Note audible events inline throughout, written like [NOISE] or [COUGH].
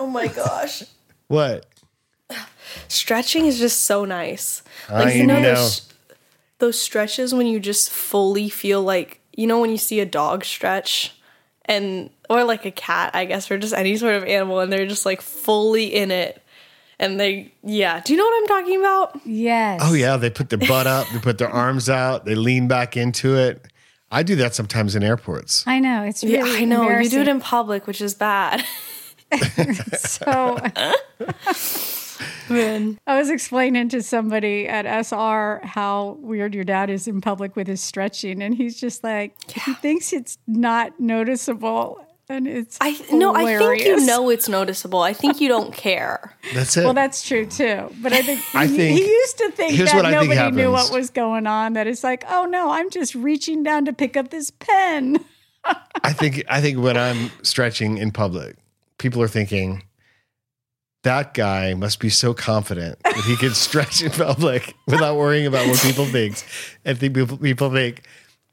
Oh my gosh. What? Stretching is just so nice. I you know, know. Those, those stretches when you just fully feel like you know when you see a dog stretch and or like a cat, I guess, or just any sort of animal and they're just like fully in it. And they yeah. Do you know what I'm talking about? Yes. Oh yeah, they put their butt up, they put their [LAUGHS] arms out, they lean back into it. I do that sometimes in airports. I know. It's really yeah, I know. You do it in public, which is bad. [LAUGHS] So Man. I was explaining to somebody at SR how weird your dad is in public with his stretching, and he's just like he thinks it's not noticeable, and it's I no, I think you know it's noticeable. I think you don't care. That's it. Well, that's true too. But I think I he, think- he used to think that what I think nobody knew what was going on. That it's like, oh no, I'm just reaching down to pick up this pen. [LAUGHS] I think I think when I'm stretching in public, people are thinking that guy must be so confident that he can stretch in public [LAUGHS] without worrying about what people think and think people, people think.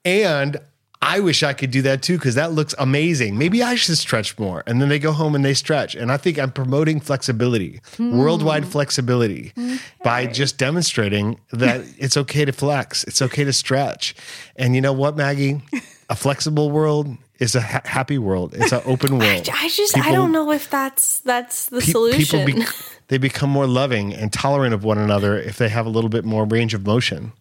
And I wish I could do that too because that looks amazing. Maybe I should stretch more. And then they go home and they stretch. And I think I'm promoting flexibility, hmm. worldwide flexibility, by just demonstrating that [LAUGHS] it's okay to flex, it's okay to stretch. And you know what, Maggie? A flexible world is a ha- happy world. It's an open [LAUGHS] world. I just I don't know if that's that's the Pe- solution. People be- [LAUGHS] they become more loving and tolerant of one another if they have a little bit more range of motion.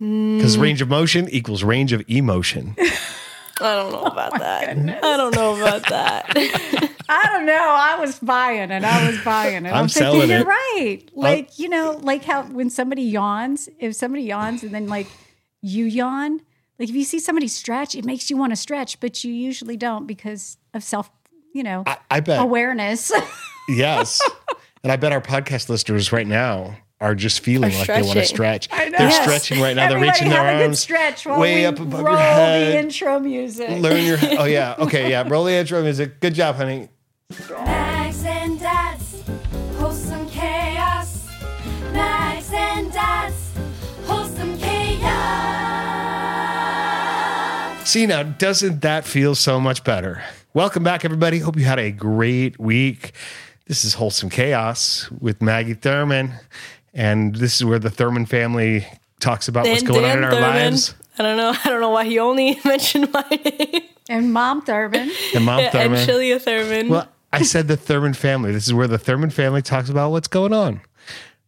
Mm. Because range of motion equals range of emotion. [LAUGHS] I don't know about that. I don't know about that. I don't know. I was buying it. I was buying it. I'm I'm, selling thinking it. you're right. Like you know, like how when somebody yawns, if somebody yawns and then like you yawn, like if you see somebody stretch, it makes you want to stretch, but you usually don't because of self, you know, I, I bet. awareness. [LAUGHS] Yes. and I bet our podcast listeners right now are just feeling Are like they want to stretch. I know. They're Yes. stretching right now. They're Everybody reaching their have a good arms stretch while way we up above roll your head. the intro music. Learn your. Oh yeah. [LAUGHS] Okay. Yeah. Roll the intro music. Good job, honey. [LAUGHS] See now, doesn't that feel so much better? Welcome back, everybody. Hope you had a great week. This is Wholesome Chaos with Maggie Thurman, and this is where the Thurman family talks about what's Dan- going on Dan in our Thurman. lives. I don't know. [LAUGHS] I don't know why he only [LAUGHS] mentioned my name. And Mom Thurman. And Mom and Thurman. And Chilia Thurman. Well, I said the Thurman family. This is where the Thurman family talks about what's going on.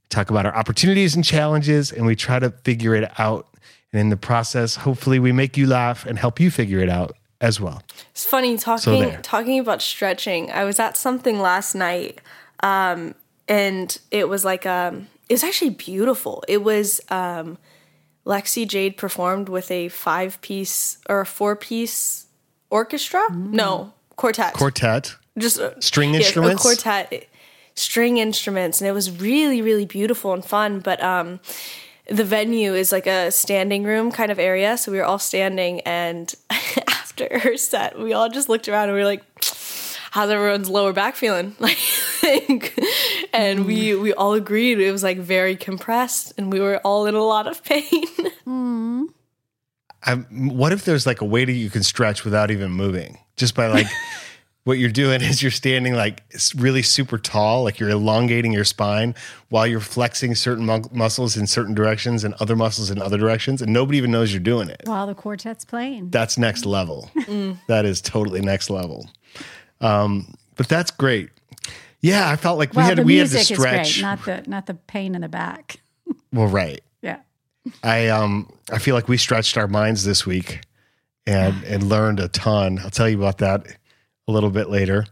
Talk about our opportunities and challenges, and we try to figure it out. And in the process, hopefully, we make you laugh and help you figure it out as well. It's funny talking there. talking about stretching. I was at something last night, um, and it was like um, it was actually beautiful. It was um, Lexi Jayde performed with a five piece or a four piece orchestra. No quartet. Quartet. Just uh, String yeah, instruments? A quartet, string instruments, and it was really really beautiful and fun. But um, the venue is like a standing room kind of area, so we were all standing. And [LAUGHS] after her set, we all just looked around and we were like, "How's everyone's lower back feeling?" [LAUGHS] Like, and we mm. we all agreed it was like very compressed, and we were all in a lot of pain. [LAUGHS] Mm-hmm. I'm, what if there's like a way that you can stretch without even moving? Just by like, what you're doing [LAUGHS] is you're standing like really super tall, like you're elongating your spine while you're flexing certain mu- muscles in certain directions and other muscles in other directions, and nobody even knows you're doing it. While the quartet's playing. That's next level. [LAUGHS] That is totally next level. Um, but that's great. Yeah, I felt like we had the we had to stretch. great, not the not the pain in the back. [LAUGHS] well, right. Yeah. I um I feel like we stretched our minds this week and and learned a ton. I'll tell you about that a little bit later.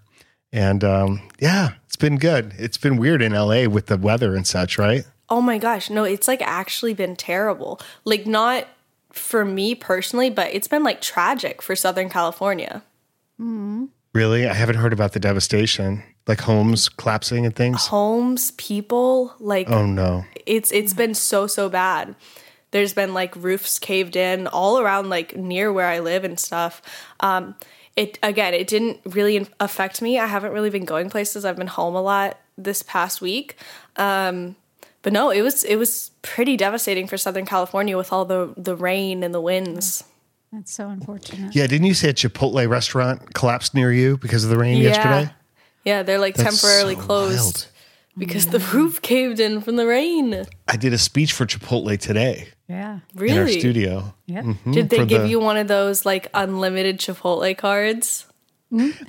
And um yeah, it's been good. It's been weird in LA with the weather and such, right? Oh my gosh, no, it's like actually been terrible. Like not for me personally, but it's been like tragic for Southern California. Really? I haven't heard about the devastation, like homes collapsing and things. Homes, people, like Oh no. it's it's been so so bad. There's been like roofs caved in all around like near where I live and stuff. Um, it again, it didn't really affect me. I haven't really been going places. I've been home a lot this past week. Um, but no, it was it was pretty devastating for Southern California with all the the rain and the winds. That's so unfortunate. Yeah, didn't you say a Chipotle restaurant collapsed near you because of the rain yesterday? Yeah, they're like That's temporarily so closed wild. Because the roof mm. caved in from the rain. I did a speech for Chipotle today Yeah. Really? in our studio. Yeah. Mm-hmm, did they give the- you one of those like unlimited Chipotle cards?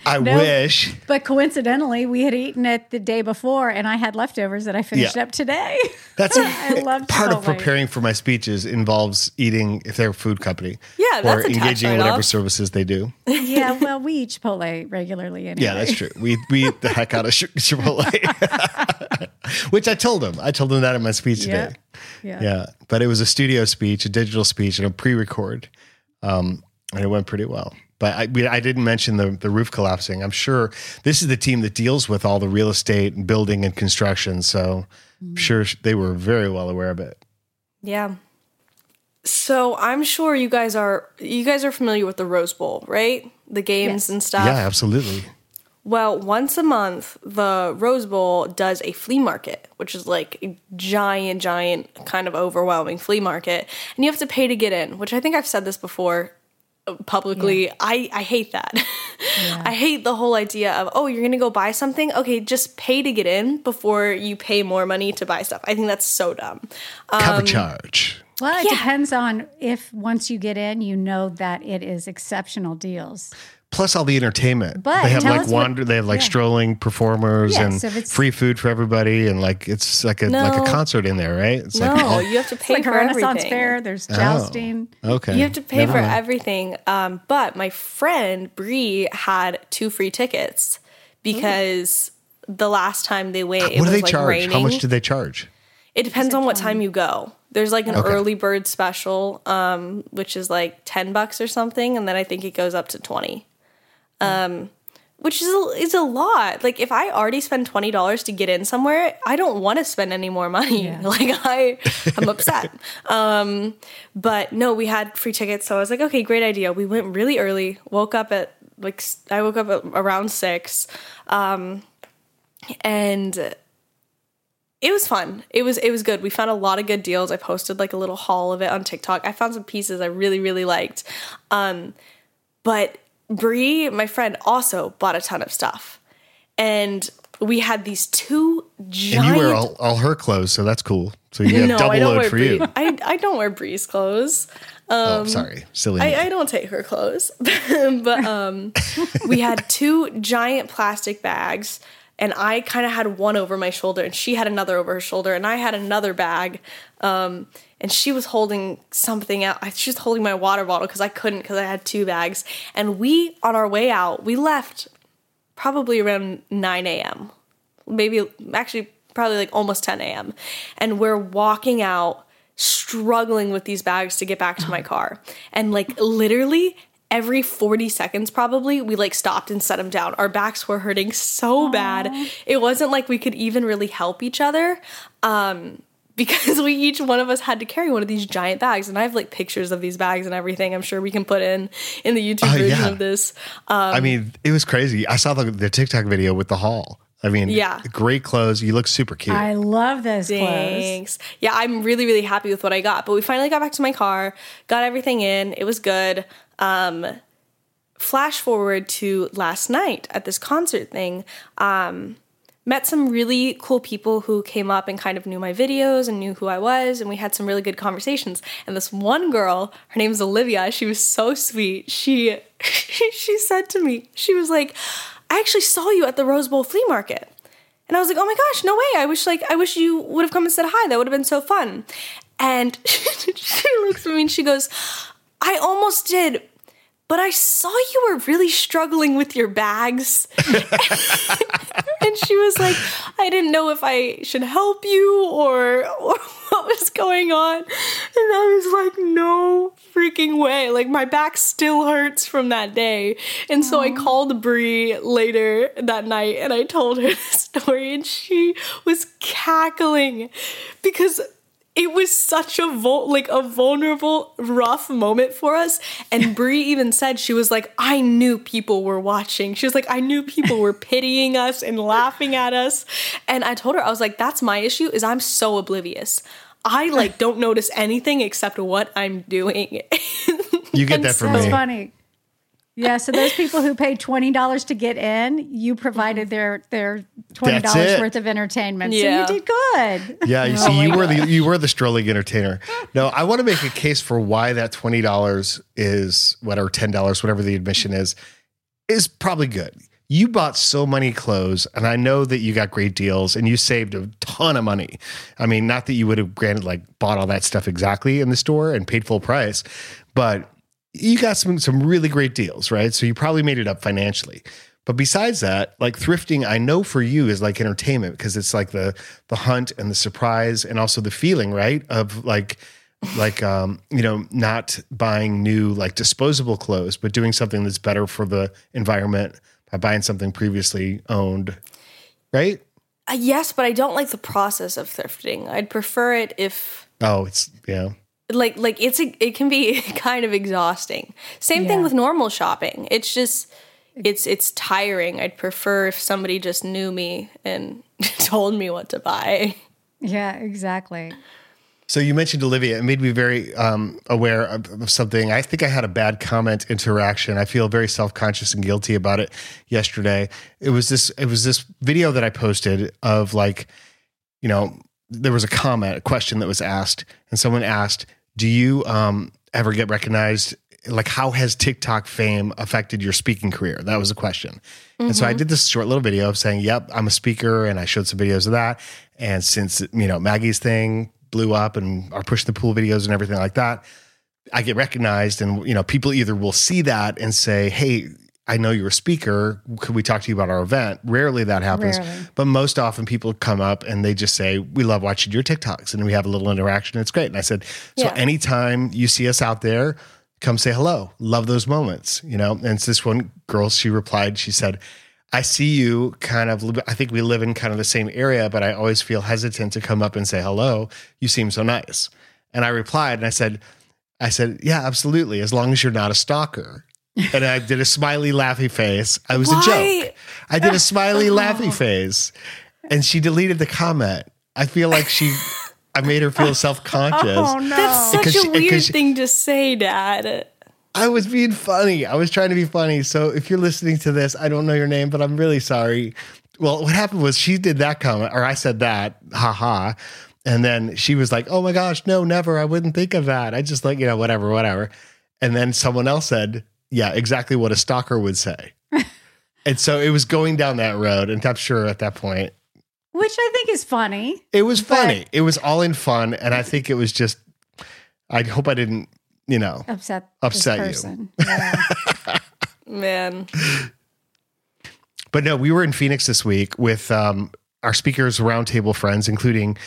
I No. wish. But coincidentally, we had eaten it the day before, and I had leftovers that I finished Yeah. up today. That's [LAUGHS] I love [LAUGHS] part of preparing for my speeches involves eating if they're a food company. Yeah, that's or a engaging in whatever write-off. services they do. yeah, well, we eat Chipotle regularly anyway. [LAUGHS] Yeah, that's true. We we eat the heck out of Chipotle, which I told them. I told them that in my speech Yeah. today. Yeah. Yeah, but it was a studio speech, a digital speech, and a pre-record, um, and it went pretty well. But I, we, I didn't mention the the roof collapsing. I'm sure this is the team that deals with all the real estate and building and construction, so I'm mm-hmm. sure they were very well aware of it. Yeah. So I'm sure you guys are you guys are familiar with the Rose Bowl, right? The games Yes. and stuff. yeah, absolutely. Well, once a month, the Rose Bowl does a flea market, which is like a giant, giant, kind of overwhelming flea market, and you have to pay to get in. Which I think I've said this before publicly. I I hate that. [LAUGHS] I hate the whole idea of oh, you're gonna go buy something. Okay, just pay to get in before you pay more money to buy stuff. I think that's so dumb. Cover um, charge. Well, it Yeah. depends on if once you get in, you know that it is exceptional deals. Plus all the entertainment. But they have tell like us what- wander. They have like yeah. strolling performers Yeah, and so free food for everybody, and like it's like a like a concert in there, right? It's No, like oh, you have to It's pay like a for Renaissance everything. fair. There's jousting. okay. You have to pay Never for mind. everything. Um, but my friend Bree had two free tickets because the last time they went, it What was do they like charge? raining. How much do they charge? it depends on what time you go. There's like an Okay. early bird special, um, which is like ten bucks or something, and then I think it goes up to twenty. Um, which is a, is a lot. Like if I already spend twenty dollars to get in somewhere, I don't want to spend any more money. Yeah. [LAUGHS] Like I, I'm upset. [LAUGHS] um, but no, we had free tickets, so I was like, okay, great idea. We went really early. Woke up at like I woke up around six, um, and it was fun. It was it was good. We found a lot of good deals. I posted like a little haul of it on TikTok. I found some pieces I really really liked. Um, but Bree, my friend, also bought a ton of stuff, and we had these two And giant. you wear all, all her clothes, so that's cool. So you have no, double load for Bree. you. I I don't wear Bree's clothes. oh, sorry, silly. I, I don't take her clothes, [LAUGHS] but um, we had two giant plastic bags, and I kind of had one over my shoulder, and she had another over her shoulder, and I had another bag, um, and she was holding something out. She was holding my water bottle because I couldn't because I had two bags, and we on our way out, we left probably around nine a.m. Maybe actually probably like almost ten a.m. and we're walking out struggling with these bags to get back to my [SIGHS] car. And like literally every 40 seconds probably we like stopped and set them down. Our backs were hurting so bad. It wasn't like we could even really help each other. Um because [LAUGHS] we each one of us had to carry one of these giant bags and I have like pictures of these bags and everything. I'm sure we can put in in the YouTube Oh, version yeah. of this. I mean, it was crazy. I saw the, the TikTok video with the haul. I mean, Yeah. great clothes. You look super cute. I love those clothes. Thanks. Yeah, I'm really, really happy with what I got. But we finally got back to my car, got everything in. It was good. Um, flash forward to last night at this concert thing. Um, met some really cool people who came up and kind of knew my videos and knew who I was, and we had some really good conversations. And this one girl, her name is Olivia, she was so sweet. She [LAUGHS] she said to me, she was like, "I actually saw you at the Rose Bowl flea market." And I was like, "Oh my gosh, no way! I wish like I wish you would have come and said hi. That would have been so fun." And [LAUGHS] she looks at me and she goes, "I almost did, but I saw you were really struggling with your bags." [LAUGHS] and she was like, I didn't know if I should help you or, or [LAUGHS] what was going on. And I was like, no freaking way. Like my back still hurts from that day. And so I called Bree later that night and I told her [LAUGHS] the story and she was cackling because it was such a vul- like a vulnerable, rough moment for us. And [LAUGHS] Bree even said she was like, "I knew people were watching." She was like, "I knew people were pitying us and laughing at us." And I told her, I was like, "That's my issue. Is I'm so oblivious. I like don't notice anything except what I'm doing." [LAUGHS] You get And that from That's me. funny. Yeah, so those people who paid twenty dollars to get in, you provided mm-hmm. their their twenty dollars worth of entertainment. Yeah. So you did good. Yeah, you [LAUGHS] see, oh you were the you were the strolling entertainer. No, I want to make a case for why that twenty dollars is whatever ten dollars, whatever the admission is, is probably good. You bought so many clothes, and I know that you got great deals, and you saved a ton of money. I mean, not that you would have granted like bought all that stuff exactly in the store and paid full price, but you got some some really great deals, right? So you probably made it up financially. But besides that, like thrifting, I know for you is like entertainment because it's like the the hunt and the surprise and also the feeling, right? Of like like um, you know, not buying new like disposable clothes, but doing something that's better for the environment by buying something previously owned. Right? Uh, yes, but I don't like the process of thrifting. I'd prefer it if Oh, it's yeah. Like like it's a, it can be [LAUGHS] kind of exhausting. Same thing with normal shopping. It's just it's it's tiring. I'd prefer if somebody just knew me and [LAUGHS] told me what to buy. Yeah, exactly. So you mentioned Olivia. It made me very um, aware of, of something. I think I had a bad comment interaction. I feel very self conscious and guilty about it yesterday. It was this. It was this video that I posted of like, you know, there was a comment, a question that was asked, and someone asked, "Do you um, ever get recognized? Like, how has TikTok fame affected your speaking career?" That was a question. And so I did this short little video of saying, "Yep, I'm a speaker," and I showed some videos of that. And since you know Maggie's thing blew up and our push the pool videos and everything like that, I get recognized, and you know people either will see that and say, "Hey." I know you're a speaker. Could we talk to you about our event? Rarely that happens, Rarely. but most often people come up and they just say, "We love watching your TikToks," and we have a little interaction. It's great. And I said, "So Yeah. anytime you see us out there, come say hello. Love those moments, you know." And it's this one girl. She replied. She said, "I see you kind of. I think we live in kind of the same area, but I always feel hesitant to come up and say hello. You seem so nice." And I replied, and I said, "I said, yeah, absolutely, as long as you're not a stalker." And I did a smiley, laughy face. I was a joke. I did a smiley, [LAUGHS] oh. laughy face, and she deleted the comment. I feel like she, I made her feel self conscious. [LAUGHS] Oh no. That's such a she- weird she- thing to say, Dad. I was being funny. I was trying to be funny. So if you're listening to this, I don't know your name, but I'm really sorry. Well, what happened was she did that comment, or I said that, haha. And then she was like, oh my gosh, no, never. I wouldn't think of that. I just like, you know, whatever, whatever. And then someone else said, yeah, exactly what a stalker would say. [LAUGHS] and so it was going down that road. And I'm sure at that point, Which I think is funny. it was funny. It was all in fun. And I think it was just, I hope I didn't, you know, Upset Upset you. this person. Yeah. [LAUGHS] Man. But no, we were in Phoenix this week with um, our speakers roundtable friends, including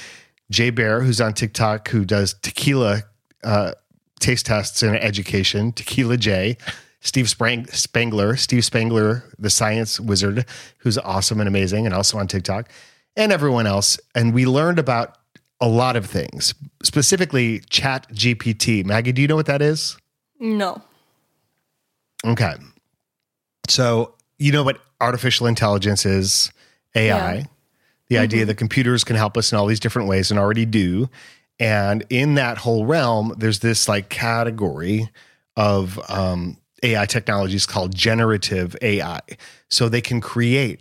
Jay Baer, who's on TikTok, who does tequila uh, taste tests and education, Tequila Jay, Steve Sprang- Spangler, Steve Spangler, the science wizard, who's awesome and amazing, and also on TikTok, and everyone else. And we learned about a lot of things, specifically Chat GPT. Maggie, do you know what that is? No. Okay. So, you know what artificial intelligence is AI, Yeah. the idea that computers can help us in all these different ways and already do. And in that whole realm, there's this like category of um, AI technologies called generative AI. So they can create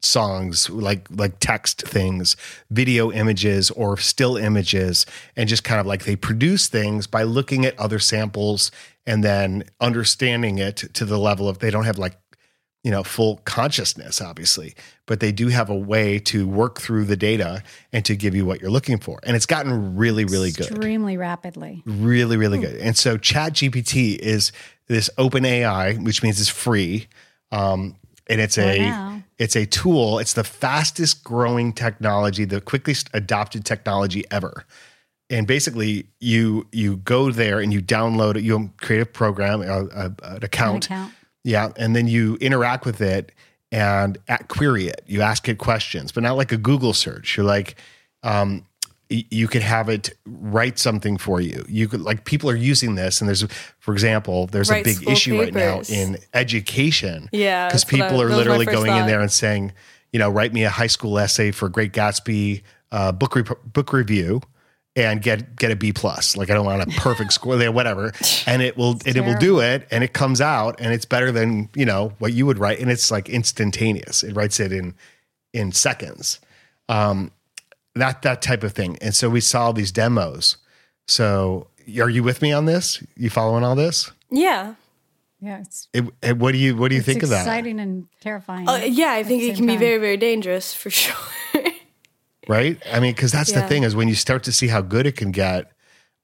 songs like like text things video images or still images and just kind of like they produce things by looking at other samples and then understanding it to the level of they don't have like you know full consciousness obviously but they do have a way to work through the data and to give you what you're looking for and it's gotten really really good Extremely rapidly. really really good and so chat gpt is this open ai which means it's free um, and it's For a now. It's a tool. It's the fastest growing technology, the quickest adopted technology ever. And basically, you you go there and you download it. You create a program, a, a, an account, account. Yeah, and then you interact with it and at, query it. You ask it questions, but not like a Google search. You're like, um, you could have it write something for you. You could like people are using this, and there's, for example, there's a big issue right now in education. Yeah, because what I- people are that was my literally going in there and saying, you know, write me a high school essay for Great Gatsby uh, book re- book review. And get get a B plus. Like I don't want a perfect score there, whatever. And it will and it will do it, and it comes out, and it's better than you know what you would write, and it's like instantaneous. It writes it in in seconds. Um, that that type of thing. And so we saw these demos. So are you with me on this? You following all this? Yeah. Yeah, it's, It, it- what do you what do you it's think of that? exciting and terrifying. Uh, yeah, I think it same can be very, very dangerous for [LAUGHS] sure. Right? I mean, because that's the thing is when you start to see how good it can get.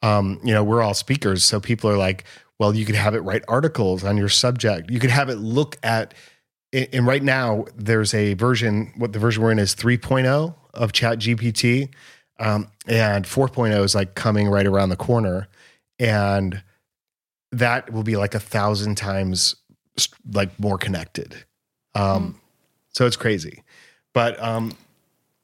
Um, you know, we're all speakers, so people are like, well, you could have it write articles on your subject. You could have it look at. And right now, there's a version. What the version we're in is 3.0 of Chat GPT, um, and 4.0 is like coming right around the corner, and that will be like a thousand times like more connected. Um, So it's crazy, but um,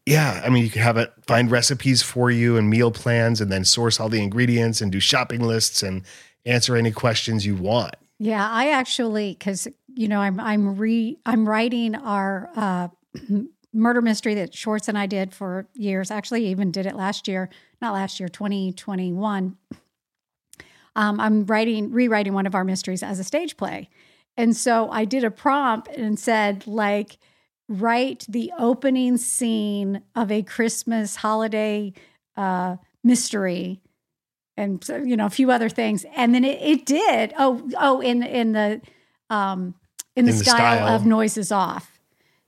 yeah, I mean, you could have it find recipes for you and meal plans, and then source all the ingredients and do shopping lists and answer any questions you want. Yeah, I actually because you know I'm I'm re I'm writing our uh, [CLEARS THROAT] murder mystery that Schwartz and I did for years. Actually, even did it last year, not last year, 2021. Um, I'm writing rewriting one of our mysteries as a stage play, and so I did a prompt and said like write the opening scene of a Christmas holiday uh, mystery and you know a few other things and then it, it did oh oh in in the um in the, In the style, style. of noises off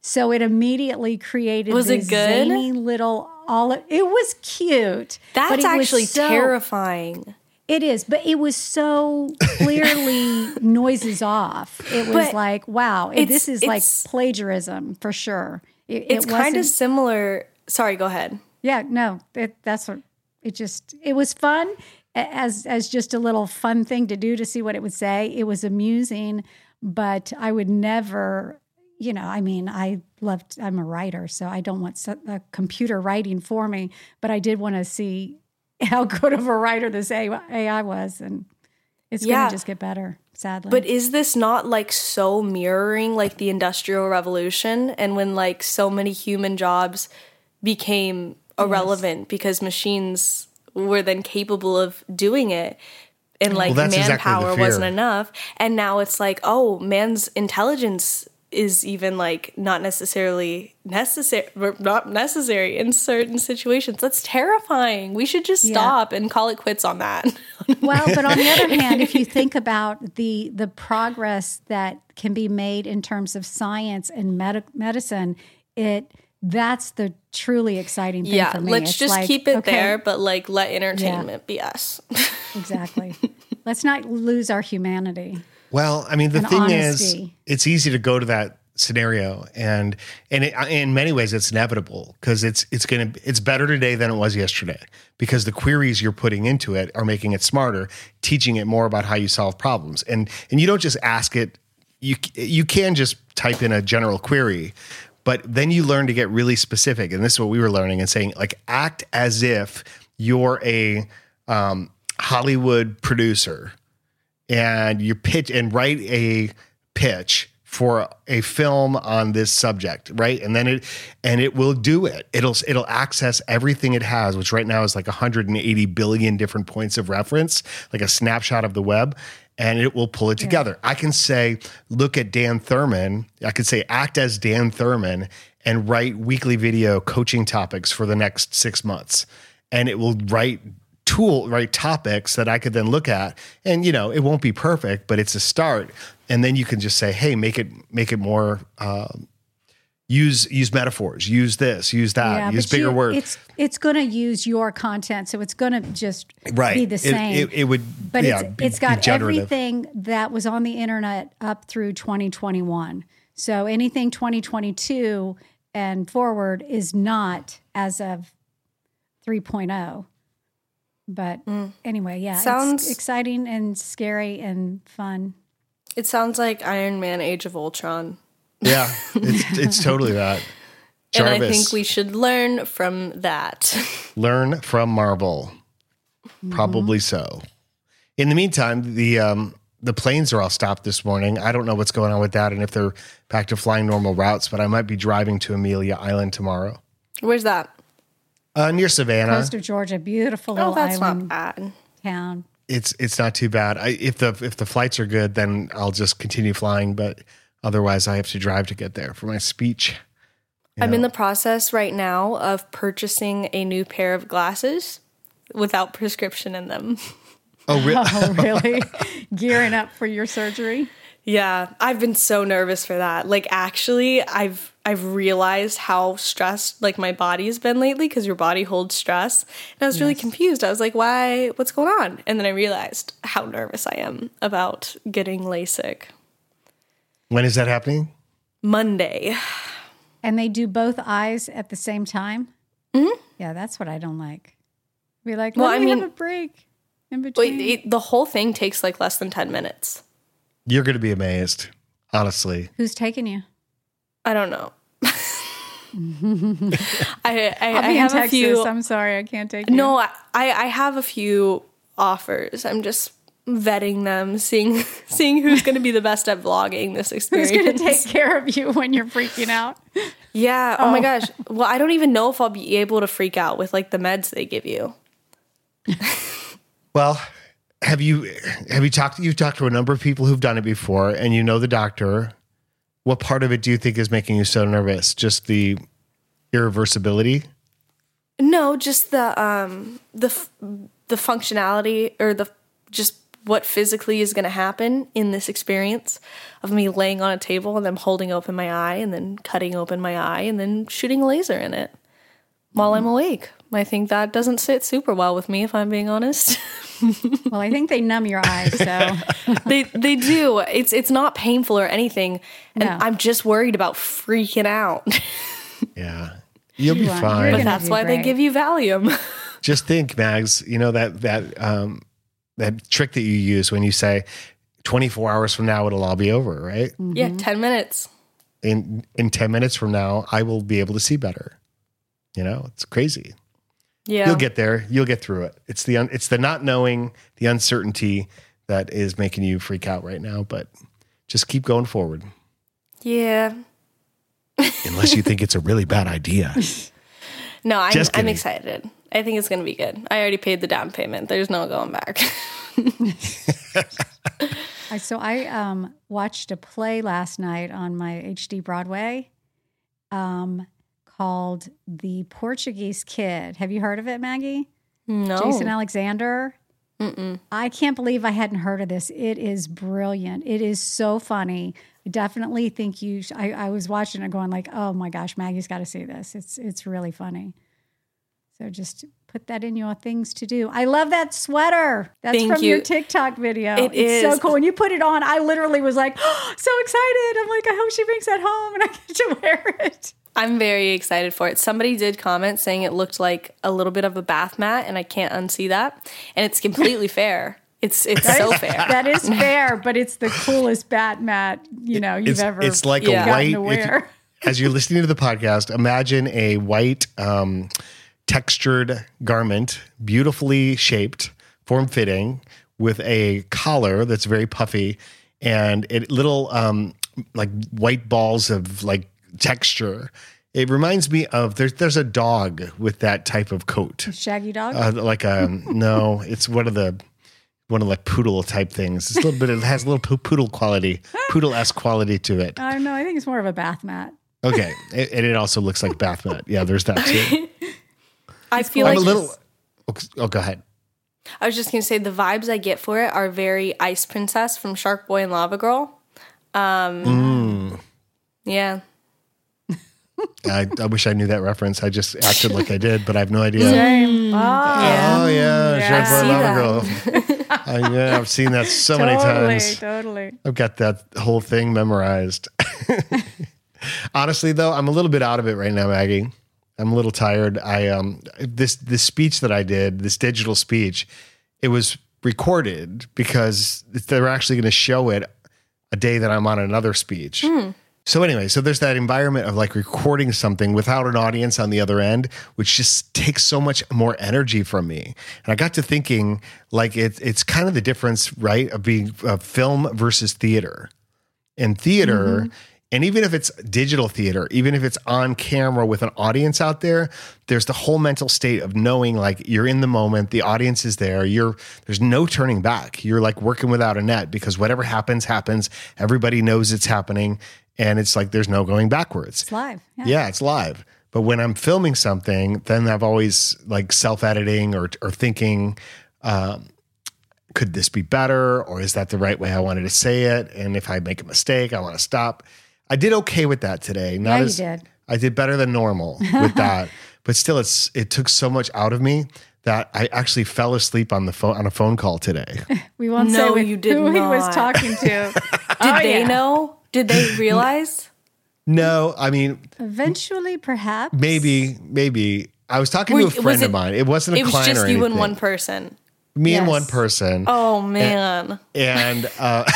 so it immediately created Was it good? zany little all it was cute That's it was actually so- terrifying. It is but it was so clearly [LAUGHS] noises off it was But like wow this is like plagiarism for sure it, It's it kind of similar. Sorry, go ahead. yeah, no, it, that's what it just it was fun as as just a little fun thing to do to see what it would say. It was amusing, but I would never, you know, I mean, I loved I'm a writer, so I don't want a computer writing for me, but I did want to see how good of a writer this AI AI was and it's going to just get better, sadly. But is this not like so mirroring like the industrial revolution and when like so many human jobs became irrelevant because machines were then capable of doing it and like that's exactly the manpower fear. wasn't enough and now it's like oh man's intelligence is even like not necessarily necessary not necessary in certain situations that's terrifying we should just Yeah. stop and call it quits on that [LAUGHS] Well, but on the other hand, if you think about the the progress that can be made in terms of science and med- medicine, it that's the truly exciting thing yeah for me. let's It's just like, keep it okay, there but like let entertainment be us [LAUGHS] Exactly. let's not lose our humanity. Well, I mean, the thing is, it's easy to go to that scenario, and and it, in many ways, it's inevitable because it's it's gonna it's better today than it was yesterday because the queries you're putting into it are making it smarter, teaching it more about how you solve problems, and and you don't just ask it. You you can just type in a general query, but then you learn to get really specific, and this is what we were learning and saying like act as if you're a um, Hollywood producer and you pitch and write a pitch for a film on this subject right? And then it and it will do it. It'll it'll access everything it has which right now is like 180 billion different points of reference like a snapshot of the web and it will pull it together. I can say look at dan thurman. I could say act as dan thurman and write weekly video coaching topics for the next six months. And it will write tool right topics that I could then look at. And you know it won't be perfect but it's a start. And then you can just say hey make it make it more um, use use metaphors use this use that use bigger you- words. It's it's going to use your content, so it's going to just right. be the same. it, it would but yeah, it's be- it's got everything that was on the internet up through 2021 So anything 2022 and forward is not as of 3.0. But anyway, yeah, Sounds- it's exciting and scary and fun. It sounds like Iron Man Age of Ultron. Yeah, it's [LAUGHS] it's totally that. And I think we should learn from that. [LAUGHS] learn from Marvel. Probably so. In the meantime, the um, the planes are all stopped this morning. I don't know what's going on with that and if they're back to flying normal routes, but I might be driving to Amelia Island tomorrow. Where's that? Uh, near Savannah. Coast of Georgia, beautiful Oh, that's island not bad. town. it's it's not too bad. I, if the if the flights are good, then I'll just continue flying. But otherwise, I have to drive to get there for my speech. I'm in the process right now of purchasing a new pair of glasses without prescription in them. [LAUGHS] Oh, re- [LAUGHS] Oh, really? [LAUGHS] Gearing up for your surgery? Yeah, I've been so nervous for that. Like actually, I've I've realized how stressed like my body has been lately because your body holds stress. And I was really confused. I was like, "Why? What's going on?" And then I realized how nervous I am about getting LASIK. when is that happening? Monday. And they do both eyes at the same time? Mm-hmm. Yeah, that's what I don't like. Be like, Well, let I me mean- have a break in Wait, between. it, the whole thing takes like less than 10 minutes. You're going to be amazed, honestly. Who's taking you? I don't know. [LAUGHS] I I, I'll I be in have a few I'm sorry, I can't take you. No, I I have a few offers. I'm just vetting them, seeing [LAUGHS] seeing who's going to be the best at vlogging this [LAUGHS] experience. Who's experience. going to take care of you when you're freaking out? Yeah. Oh. my Oh. gosh. Well, I don't even know if I'll be able to freak out with like the meds they give you. Well, have you have you talked? You've talked to a number of people who've done it before, and you know the doctor. What part of it do you think is making you so nervous? Just the irreversibility. No, just the um the the functionality or the just what physically is going to happen in this experience of me laying on a table and then holding open my eye and then cutting open my eye and then shooting a laser in it while I'm awake. I think that doesn't sit super well with me if I'm being honest. [LAUGHS] Well, I think they numb your eyes, so [LAUGHS] they they do. It's it's not painful or anything and No. I'm just worried about freaking out. [LAUGHS] Yeah, you'll be You fine. but that's do why they give you Valium. Just think, Mags. You know that that um, that trick that you use when you say, "24 hours from now, it'll all be over." Right? yeah, 10 minutes. In in 10 minutes from now, I will be able to see better. You know, it's crazy. Yeah. You'll get there. You'll get through it. It's the un- it's the not knowing, the uncertainty that is making you freak out right now. But just keep going forward, yeah. [LAUGHS] unless you think it's a really bad idea. [LAUGHS] No, I'm, I'm excited. I think it's going to be good. I already paid the down payment. There's no going back. [LAUGHS] So I um, watched a play last night on my HD Broadway um, called The Portuguese Kid. Have you heard of it, Maggie? no. Jason Alexander. I can't believe I hadn't heard of this. It is brilliant. It is so funny. I definitely think you. Sh- I, I was watching it, going like, "Oh my gosh, Maggie's got to see this. It's it's really funny." So just put that in your things to do. I love that sweater. That's Thank from your. TikTok video. It it's is. so cool. When you put it on, I literally was like, oh, [GASPS] so excited. I'm like, I hope she brings that home and I get to [LAUGHS] wear it. I'm very excited for it. Somebody did comment saying it looked like a little bit of a bath mat, and I can't unsee that. And it's completely [LAUGHS] fair. It's it's so fair. That is [LAUGHS] fair, but it's the coolest bat mat you know you've it's, ever. it's like Yeah. a white. to if you- [LAUGHS] as you're listening to the podcast, imagine a white um, textured garment, beautifully shaped, form fitting, with a collar that's very puffy and it little um, like white balls of like texture. It reminds me of there's there's a dog with that type of coat. Shaggy dog. Uh, like a [LAUGHS] no, it's one of the one of like poodle type things. It's a little bit. It has a little poodle quality, poodle esque quality to it. I don't know. I think it's more of a bath mat. Okay, it, and it also looks like bath mat. Yeah, there's that too. [LAUGHS] I feel I'm like a little. Oh, go ahead. I was just gonna say the vibes I get for it are very Ice Princess from Shark Boy and Lava Girl. Um, Yeah, I, I wish I knew that reference. I just acted like I did, but I have no idea. Same. Oh, Oh yeah, Yeah. Shark Boy Girl. [LAUGHS] I, yeah I've seen that so many times. totally. I've got that whole thing memorized. [LAUGHS] Honestly, though, I'm a little bit out of it right now, Maggie. I'm a little tired. I um this this speech that I did, this digital speech, it was recorded because they're actually going to show it a day that I'm on another speech. So anyway, so there's that environment of like recording something without an audience on the other end, which just takes so much more energy from me. And I got to thinking like it, it's kind of the difference, right, of being uh, film versus theater. In theater, and even if it's digital theater, even if it's on camera with an audience out there, there's the whole mental state of knowing like you're in the moment, the audience is there, you're there's no turning back. You're like working without a net because whatever happens happens. Everybody knows it's happening and it's like there's no going backwards. It's live. Yeah. Yeah, it's live. But when I'm filming something, then I've always like self editing or or thinking, um, could this be better, or is that the right way I wanted to say it? And if I make a mistake, I want to stop. I did okay with that today. Not Yeah, you as, did. I did better than normal with [LAUGHS] that, but still, it's it took so much out of me that I actually fell asleep on the phone on a phone call today. [LAUGHS] We won't say No, with you did [LAUGHS] who he was talking to. Did Oh, they yeah. know? Did they [LAUGHS] realize? no, I mean Eventually, perhaps. maybe maybe I was talking Were to a you- was friend of mine. It wasn't a client. it was just or you and one person. Me and one person. Oh man. and uh, [LAUGHS]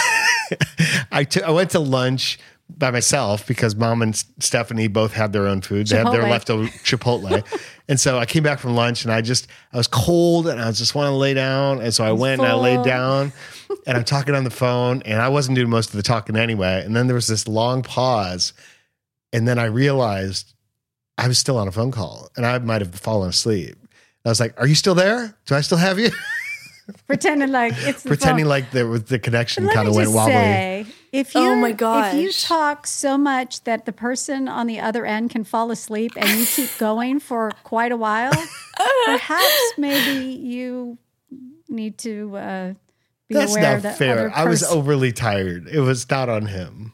I I went to lunch by myself because mom and Stephanie both had their own food. They had their leftover Chipotle, [LAUGHS] and so I came back from lunch and I just I was cold and I was just want to lay down, and so I went and I laid down, [LAUGHS] and I'm talking on the phone, and I wasn't doing most of the talking anyway. And then there was this long pause, and then I realized I was still on a phone call, and I might have fallen asleep. I was like, "Are you still there? Do I still have you?" [LAUGHS] pretending like it's the Pretending phone. like there was the connection kind of went just wobbly. say, if you Oh my god! if you talk so much that the person on the other end can fall asleep and you keep [LAUGHS] going for quite a while, perhaps maybe you need to uh, be That's aware not that fair. other I was overly tired. It was not on him.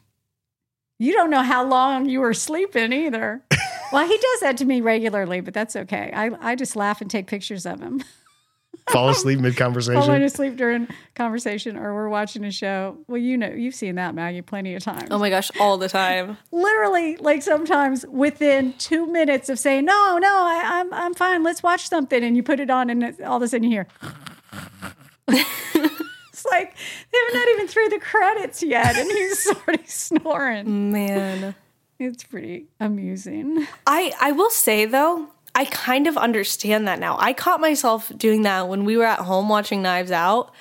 You don't know how long you were sleeping either. [LAUGHS] well, he does that to me regularly, but that's okay. I, I just laugh and take pictures of him. [LAUGHS] Fall asleep mid conversation. Falling conversation. asleep during conversation or we're watching a show. Well, you know, you've seen that, Maggie, plenty of times. Oh my gosh, all the time. [LAUGHS] Literally, like sometimes within two minutes of saying, no, no, I, I'm, I'm fine. Let's watch something. And you put it on and it, all of a sudden you hear, it's like they're not even through the credits yet. And he's [LAUGHS] already snoring. Man. It's pretty amusing. I I will say though, I kind of understand that now. I caught myself doing that when we were at home watching Knives Out.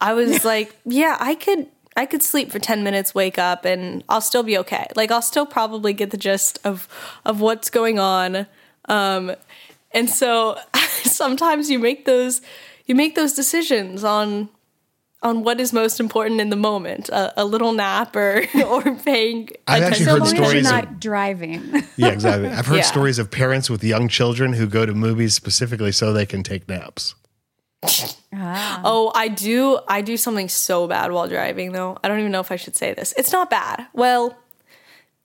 I was [LAUGHS] like, yeah, I could I could sleep for 10 minutes, wake up and I'll still be okay. Like I'll still probably get the gist of of what's going on. Um and so [LAUGHS] sometimes you make those you make those decisions on on what is most important in the moment, a, a little nap or [LAUGHS] or paying I've actually heard So long as to you're stories of- not driving. [LAUGHS] Yeah, exactly. I've heard Yeah. stories of parents with young children who go to movies specifically so they can take naps. Ah. Oh, I do. I do something so bad while driving, though. I don't even know if I should say this. It's not bad. Well,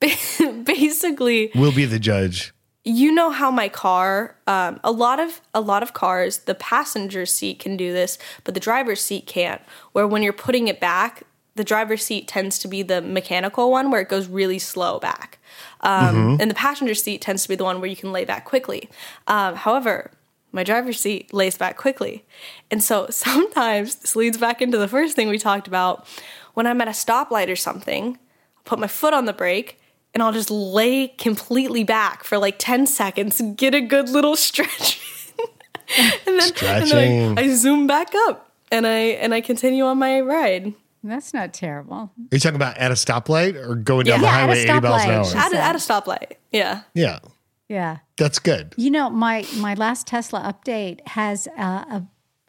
[LAUGHS] basically, We'll be the judge. You know how my car. Um, a lot of a lot of cars, the passenger seat can do this, but the driver's seat can't. Where when you're putting it back, the driver's seat tends to be the mechanical one where it goes really slow back, um, and the passenger seat tends to be the one where you can lay back quickly. Um, however, my driver's seat lays back quickly, and so [LAUGHS] sometimes this leads back into the first thing we talked about. When I'm at a stoplight or something, I'll put my foot on the brake and I'll just lay completely back for like 10 seconds and get a good little [LAUGHS] stretch. and then, and then I, I zoom back up and I and I continue on my ride. That's not terrible. Are you talking about at a stoplight or going down Yeah, the at highway 80 miles an hour? At a, at a stoplight. Yeah. Yeah, Yeah. that's good. You know, my my last Tesla update has a, a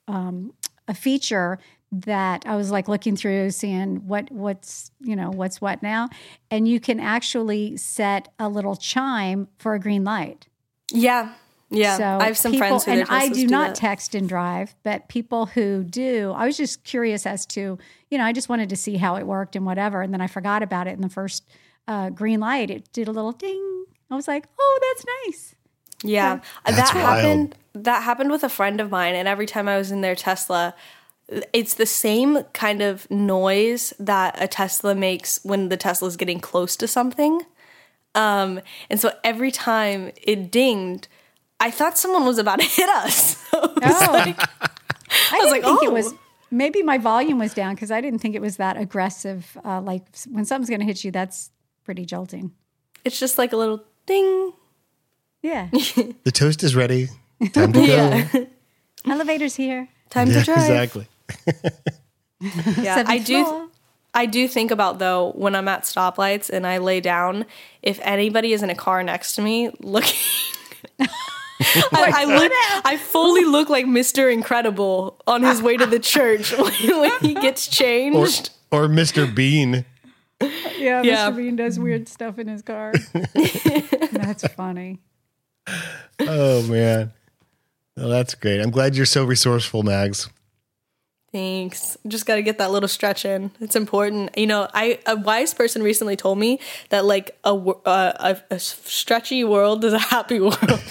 um, a feature that I was like looking through, seeing what what's you know what's what now, and you can actually set a little chime for a green light. Yeah. Yeah. So I have some people, friends who and I Teslas do not that. text and drive, but people who do, I was just curious as to, you know, I just wanted to see how it worked and whatever, and then I forgot about it in the first uh, green light. It did a little ding. I was like, oh, that's nice. Yeah, That's that wild. happened. That happened with a friend of mine, and every time I was in their Tesla, it's the same kind of noise that a Tesla makes when the Tesla is getting close to something. Um, and so every time it dinged, I thought someone was about to hit us. [LAUGHS] Oh, I, didn't like, think oh. it was. Maybe my volume was down because I didn't think it was that aggressive. Uh, like when something's going to hit you, that's pretty jolting. it's just like a little ding. Yeah. [LAUGHS] The toast is ready. [LAUGHS] Time to go. Yeah. Elevators here. Time Yeah, to drive. exactly. [LAUGHS] Yeah, I do. floor. I do think about though when I'm at stoplights and I lay down, if anybody is in a car next to me looking. [LAUGHS] I, oh I look. I fully look like Mr. Incredible on his way to the church [LAUGHS] when, when he gets Or, changed. or Mr. Bean. Yeah, Yeah. Mr. Bean does weird stuff in his car. That's funny. Oh man. Well, that's great. I'm glad you're so resourceful, Mags. Thanks. Just got to get that little stretch in. It's important. You know, I a wise person recently told me that like a uh, a, a stretchy world is a happy world. [LAUGHS]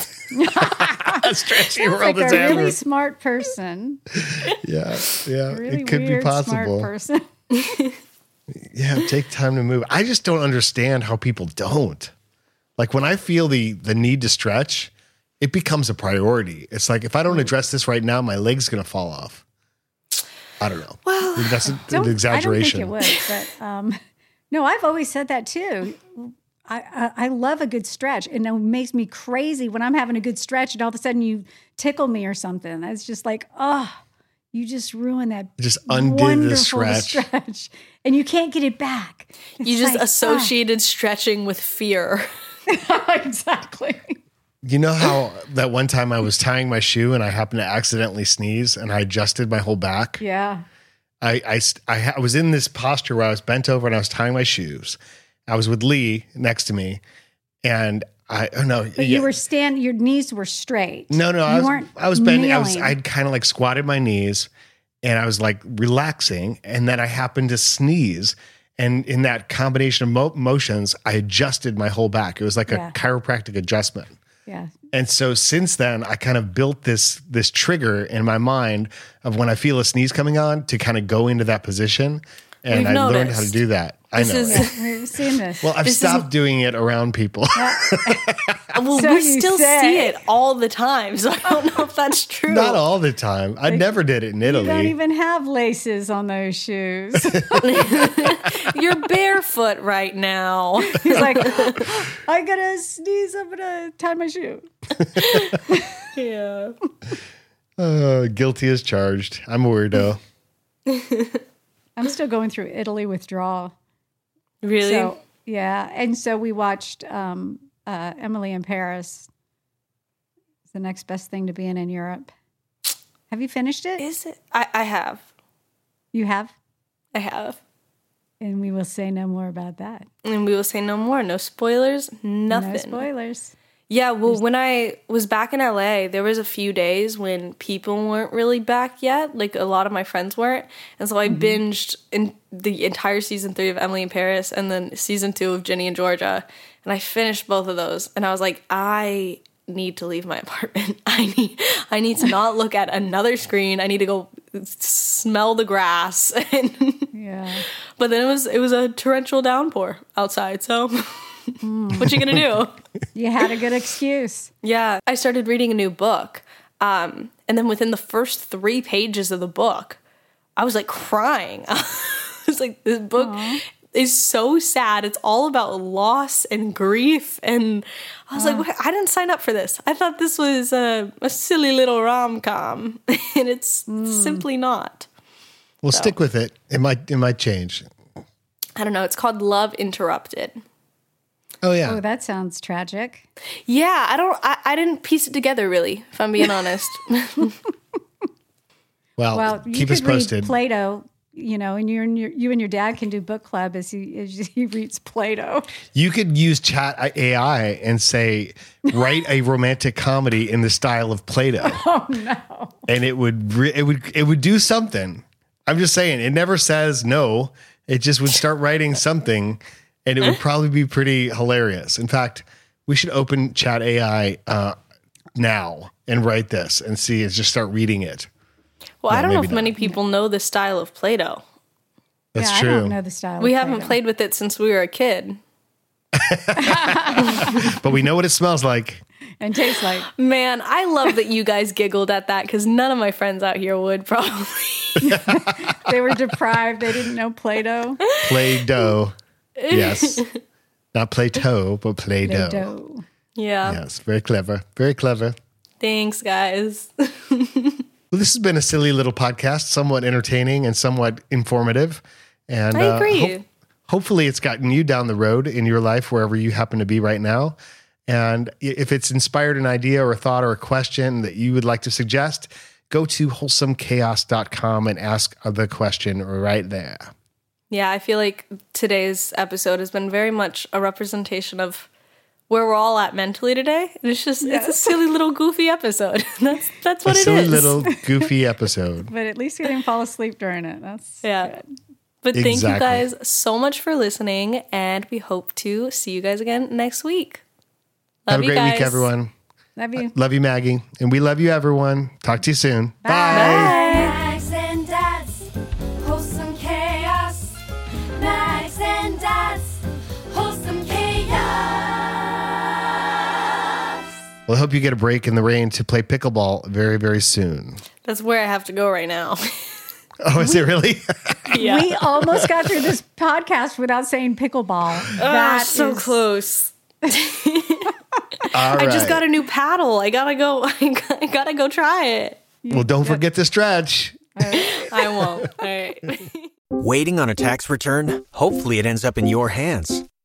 A stretchy Sounds world like is a really ever. smart person. [LAUGHS] Yeah, yeah. Really it could weird, be smart possible. person. [LAUGHS] Yeah, take time to move. I just don't understand how people don't. Like when I feel the the need to stretch, it becomes a priority. It's like if I don't address this right now, my leg's gonna fall off. I don't know. Well, that's a, [LAUGHS] Don't- an exaggeration. I don't think it would, but um, no, I've always said that too. I, I, I love a good stretch, and it makes me crazy when I'm having a good stretch, and all of a sudden you tickle me or something. It's just like, oh, you just ruined that. Just undid the stretch. stretch, and you can't get it back. You just like, ah. associated stretching with fear. [LAUGHS] exactly. You know how that one time I was tying my shoe and I happened to accidentally sneeze and I adjusted my whole back? Yeah. I, I, I, I was in this posture where I was bent over and I was tying my shoes. I was with Lee next to me, and I oh no, But you were stand. Your knees were straight. no no you I was weren't I was bending. I was. I'd kind of like squatted my knees, and I was like relaxing, and then I happened to sneeze, and in that combination of mo- motions, I adjusted my whole back. It was like Yeah. a chiropractic adjustment. Yeah. And so since then, I kind of built this this trigger in my mind of when I feel a sneeze coming on to kind of go into that position, and We've I learned how to do that. I This know. is- it. [LAUGHS] We've seen this. Well, I've This is- stopped doing it around people. [LAUGHS] Well, So we still say. see it all the time, so I don't know if that's true. Not all the time. I never did it in Italy. you don't even have laces on those shoes. [LAUGHS] You're barefoot right now. He's like, I gotta sneeze. I'm gonna tie my shoe. yeah. Uh, guilty as charged. I'm a weirdo. I'm still going through Italy withdrawal. Really? So yeah, and so we watched um, uh, Emily in Paris. It's the next best thing to being in Europe. Have you finished it? Is it? I, I have. You have, I have. and we will say no more about that. And we will say no more. No spoilers. Nothing. No spoilers. Yeah, well, when I was back in LA, there was a few days when people weren't really back yet. Like a lot of my friends weren't, and so I mm-hmm. binged in the entire season three of Emily in Paris, and then season two of Ginny and Georgia, and I finished both of those. And I was like, I need to leave my [LAUGHS] apartment. I need, I need to not look at another screen. I need to go smell the grass. [LAUGHS] And Yeah. but then it was it was a torrential downpour outside. So, [LAUGHS] [LAUGHS] what you gonna do? You had a good excuse. Yeah, I started reading a new book. Um, and then within the first three pages of the book, I was like crying. [LAUGHS] I was like, this book is so sad. It's all about loss and grief. And I was like, "What? I didn't sign up for this. I thought this was a, a silly little rom com. [LAUGHS] and it's simply not. We'll stick with it. It might it might change. I don't know. It's called Love Interrupted. Oh yeah. Oh, that sounds tragic. Yeah, I don't, I, I didn't piece it together really, if I'm being honest. [LAUGHS] well, Well, you keep could us posted. read Plato. You know, and you and your, you and your dad can do book club as he as [LAUGHS] he reads Plato. you could use chat AI and say, write a romantic comedy in the style of Plato. [LAUGHS] Oh no! and it would re- it would it would do something. I'm just saying, it never says no. It just would start writing something, and it would probably be pretty hilarious. In fact, we should open Chat AI uh, now and write this and see and just start reading it. Well, I don't know if not. many people know the style of Play Doh. That's yeah, true. I don't know the style. We of haven't Play-Doh. played with it since we were a kid. [LAUGHS] But we know what it smells like. and tastes like. Man, I love that you guys giggled at that because none of my friends out here would [LAUGHS] probably. [LAUGHS] They were deprived. They didn't know Play-Doh. Play dough. Yes. [LAUGHS] Not play toe, but play dough. Play-Doh. Yeah. Yes. Very clever. Very clever. Thanks, guys. [LAUGHS] Well, this has been a silly little podcast, somewhat entertaining and somewhat informative. And I uh, agree. hopefully, it's gotten you down the road in your life, wherever you happen to be right now. And if it's inspired an idea or a thought or a question that you would like to suggest, go to wholesomechaos.com and ask the question right there. Yeah, I feel like today's episode has been very much a representation of where we're all at mentally today. It's just it's a silly little goofy episode. [LAUGHS] that's that's what it is. a it silly is. little [LAUGHS] goofy episode. But at least we didn't fall asleep during it. That's yeah. But thank you guys so much for listening, and we hope to see you guys again next week. Love Have a you great guys. week, everyone. Love you. Love you, Maggie. And we love you, everyone. Talk to you soon. Bye. Max Well, I hope you get a break in the rain to play pickleball very, very soon. That's where I have to go right now. [LAUGHS] Oh, is it really? [LAUGHS] yeah. We almost got through this podcast without saying pickleball. That's so close. All I just got a new paddle. I gotta go. [LAUGHS] I gotta go try it. Well, don't forget to stretch. I won't. All right. Waiting on a tax return? Hopefully, it ends up in your hands.